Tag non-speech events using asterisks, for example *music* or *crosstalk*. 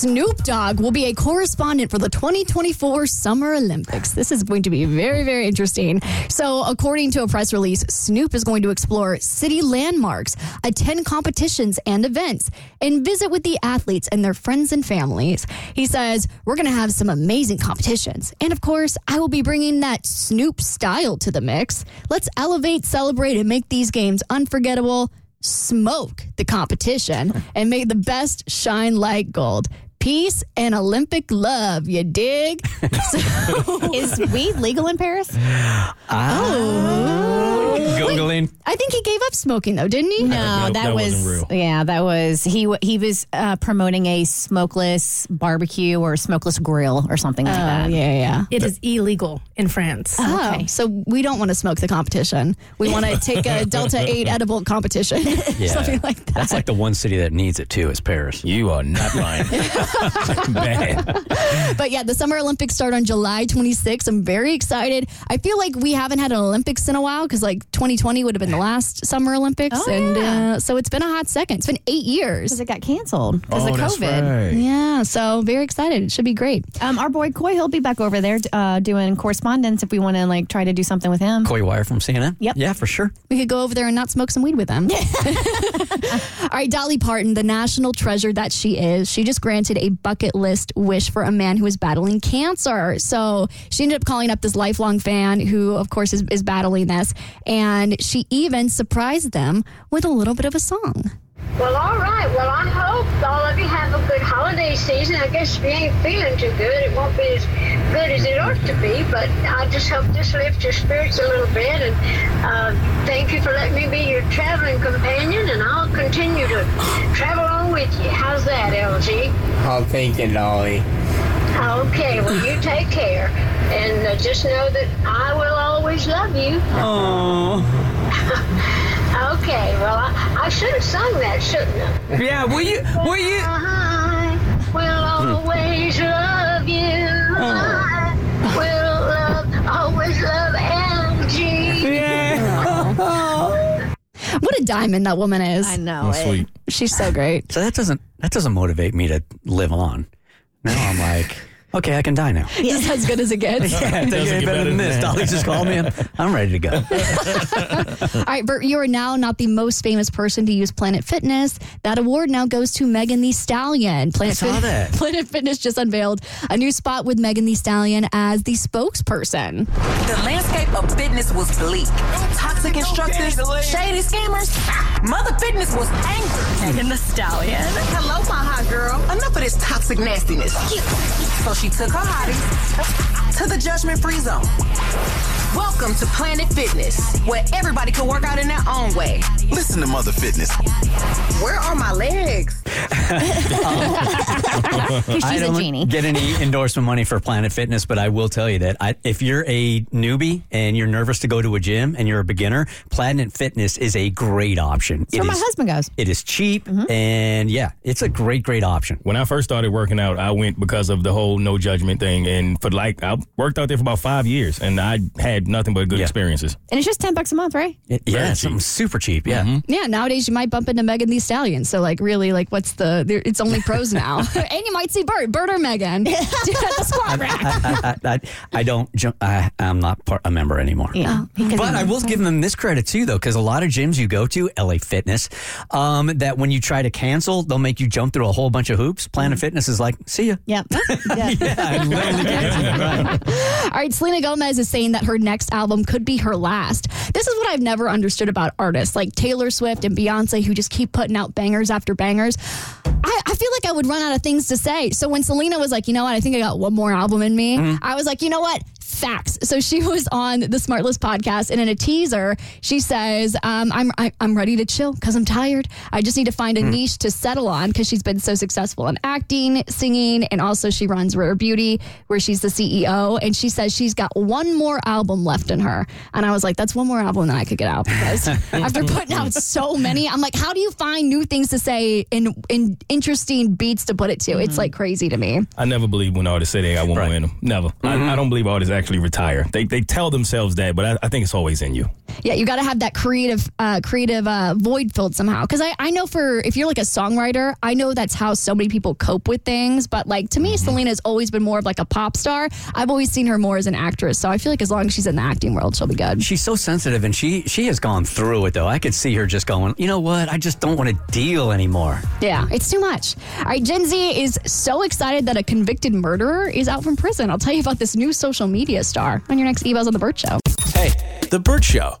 Snoop Dogg will be a correspondent for the 2024 Summer Olympics. This is going to be very, very interesting. So, according to a press release, Snoop is going to explore city landmarks, attend competitions and events, and visit with the athletes and their friends and families. He says, We're going to have some amazing competitions. And of course, I will be bringing that Snoop style to the mix. Let's elevate, celebrate, and make these games unforgettable smoke the competition *laughs* and make the best shine like gold. Peace and Olympic love, you dig? *laughs* So- Is weed legal in Paris? oh. Googling. I think he gave up smoking though, didn't he? No, that- that, that was wasn't real. yeah, that was he. He was uh, promoting a smokeless barbecue or smokeless grill or something like Oh, that. yeah, yeah. It is illegal in France. Oh, Okay. so we don't want to smoke the competition. We want to take a Delta 8 *laughs* edible competition. *laughs* yeah. Something like that. That's like the one city that needs it too, is Paris. You are not lying. *laughs* Bad. But yeah, the Summer Olympics start on July 26th. I'm very excited. I feel like we haven't had an Olympics in a while because like 2020 would have been the last Summer Olympics. Oh, and yeah. uh, so it's been a hot second. It's been eight years. Because it got canceled because oh, of that's COVID. right. Yeah, so very excited. It should be great. Um, our boy Coy, he'll be back over there uh, doing correspondence if we want to like try to do something with him. Coy Wire from CNN? Yep. Yeah, for sure. We could go over there and not smoke some weed with them. *laughs* *laughs* All right, Dolly Parton, the national treasure that she is, she just granted a bucket list wish for a man who is battling cancer. So she ended up calling up this lifelong fan who, of course, is, is battling this. And she even surprised them with a little bit of a song. Well, all right. Well, I hope all of you have a good holiday season. I guess if you ain't feeling too good, it won't be as good as it ought to be. But I just hope this lifts your spirits a little bit. And uh, thank you for letting me be your traveling companion. And I'll continue to travel on with you. How's that, LG? Thank you, Dolly. Okay. Well, you take care. And uh, just know that I will always love you. Oh. *laughs* okay. Well, I, I should have sung that, shouldn't I? Yeah, will you? Will you? I will always diamond that woman is. I know. That's sweet. She's so great. So that doesn't that doesn't motivate me to live on. Now I'm like, okay, I can die now. This is as good as it gets. *laughs* Yeah, it doesn't get get better than this. Dolly just called me. I'm, I'm ready to go. *laughs* All right, Bert, you are now not the most famous person to use Planet Fitness. That award now goes to Megan Thee Stallion. Planet, saw that. *laughs* Planet Fitness just unveiled a new spot with Megan Thee Stallion as the spokesperson. The landscape of fitness was bleak. Toxic instructors, shady scammers. Mother Fitness was angry. Megan Thee Stallion. Hello, my hot girl. Enough of this toxic nastiness. So she took her hotties to the judgment-free zone. Welcome to Planet Fitness, where everybody can work out in their own way. Listen to Mother Fitness. Where are my legs? *laughs* *laughs* She's I a don't genie. get any endorsement money for Planet Fitness, but I will tell you that I, if you're a newbie and you're nervous to go to a gym and you're a beginner, Planet Fitness is a great option. That's where my is- husband goes. It is cheap mm-hmm. and yeah, it's a great, great option. When I first started working out, I went because of the whole no judgment thing, and for like I worked out there for about five years, and I had nothing but good Yeah. experiences. And it's just 10 bucks a month, right? It- yeah, Very it's something super cheap. Yeah. Yeah, nowadays you might bump into Megan Thee Stallion. So, like, really, like, what's the? there- It's only pros *laughs* now, *laughs* and you might see Bert, Bert or Megan, *laughs* at the squat rack. I, I, I, I don't. ju- I, I'm not part, a member anymore. Yeah. But I will give them this credit too, though, because a lot of gyms you go to, LA Fitness, um, that when you try to cancel, they'll make you jump through a whole bunch of hoops. Planet Fitness is like, see ya. Yep. yeah. Yeah, I literally canceled. All right, Selena Gomez is saying that her next album could be her last. This is what I've never understood about artists like Taylor Swift and Beyonce who just keep putting out bangers after bangers. I, I feel like I would run out of things to say. So when Selena was like, you know what, I think I got one more album in me, mm-hmm. I was like, you know what? Facts. So she *laughs* was on the Smartless podcast, and in a teaser, she says, um, "I'm I, I'm ready to chill because I'm tired. I just need to find a hmm. niche to settle on because she's been so successful in acting, singing, and also she runs Rare Beauty, where she's the CEO. And she says she's got one more album left in her. And I was like, that's one more album that I could get out because *laughs* after putting out so many, I'm like, how do you find new things to say and, and interesting beats to put it to? It's mm-hmm. like crazy to me. I never believe when artists say they got one more in them. Never. I, I mm-hmm. don't believe artists actually retire. They they tell themselves that, but I, I think it's always in you. Yeah, you got to have that creative, uh, creative uh, void filled somehow. Because I, I know for if you're like a songwriter, I know that's how so many people cope with things. But like to me, Selena's always been more of like a pop star. I've always seen her more as an actress. So I feel like as long as she's in the acting world, she'll be good. She's so sensitive, and she she has gone through it though. I could see her just going, you know what? I just don't want to deal anymore. Yeah, it's too much. All right, Gen Z is so excited that a convicted murderer is out from prison. I'll tell you about this new social media star on your next Evo's on the Bert Show. Hey, The Bert Show.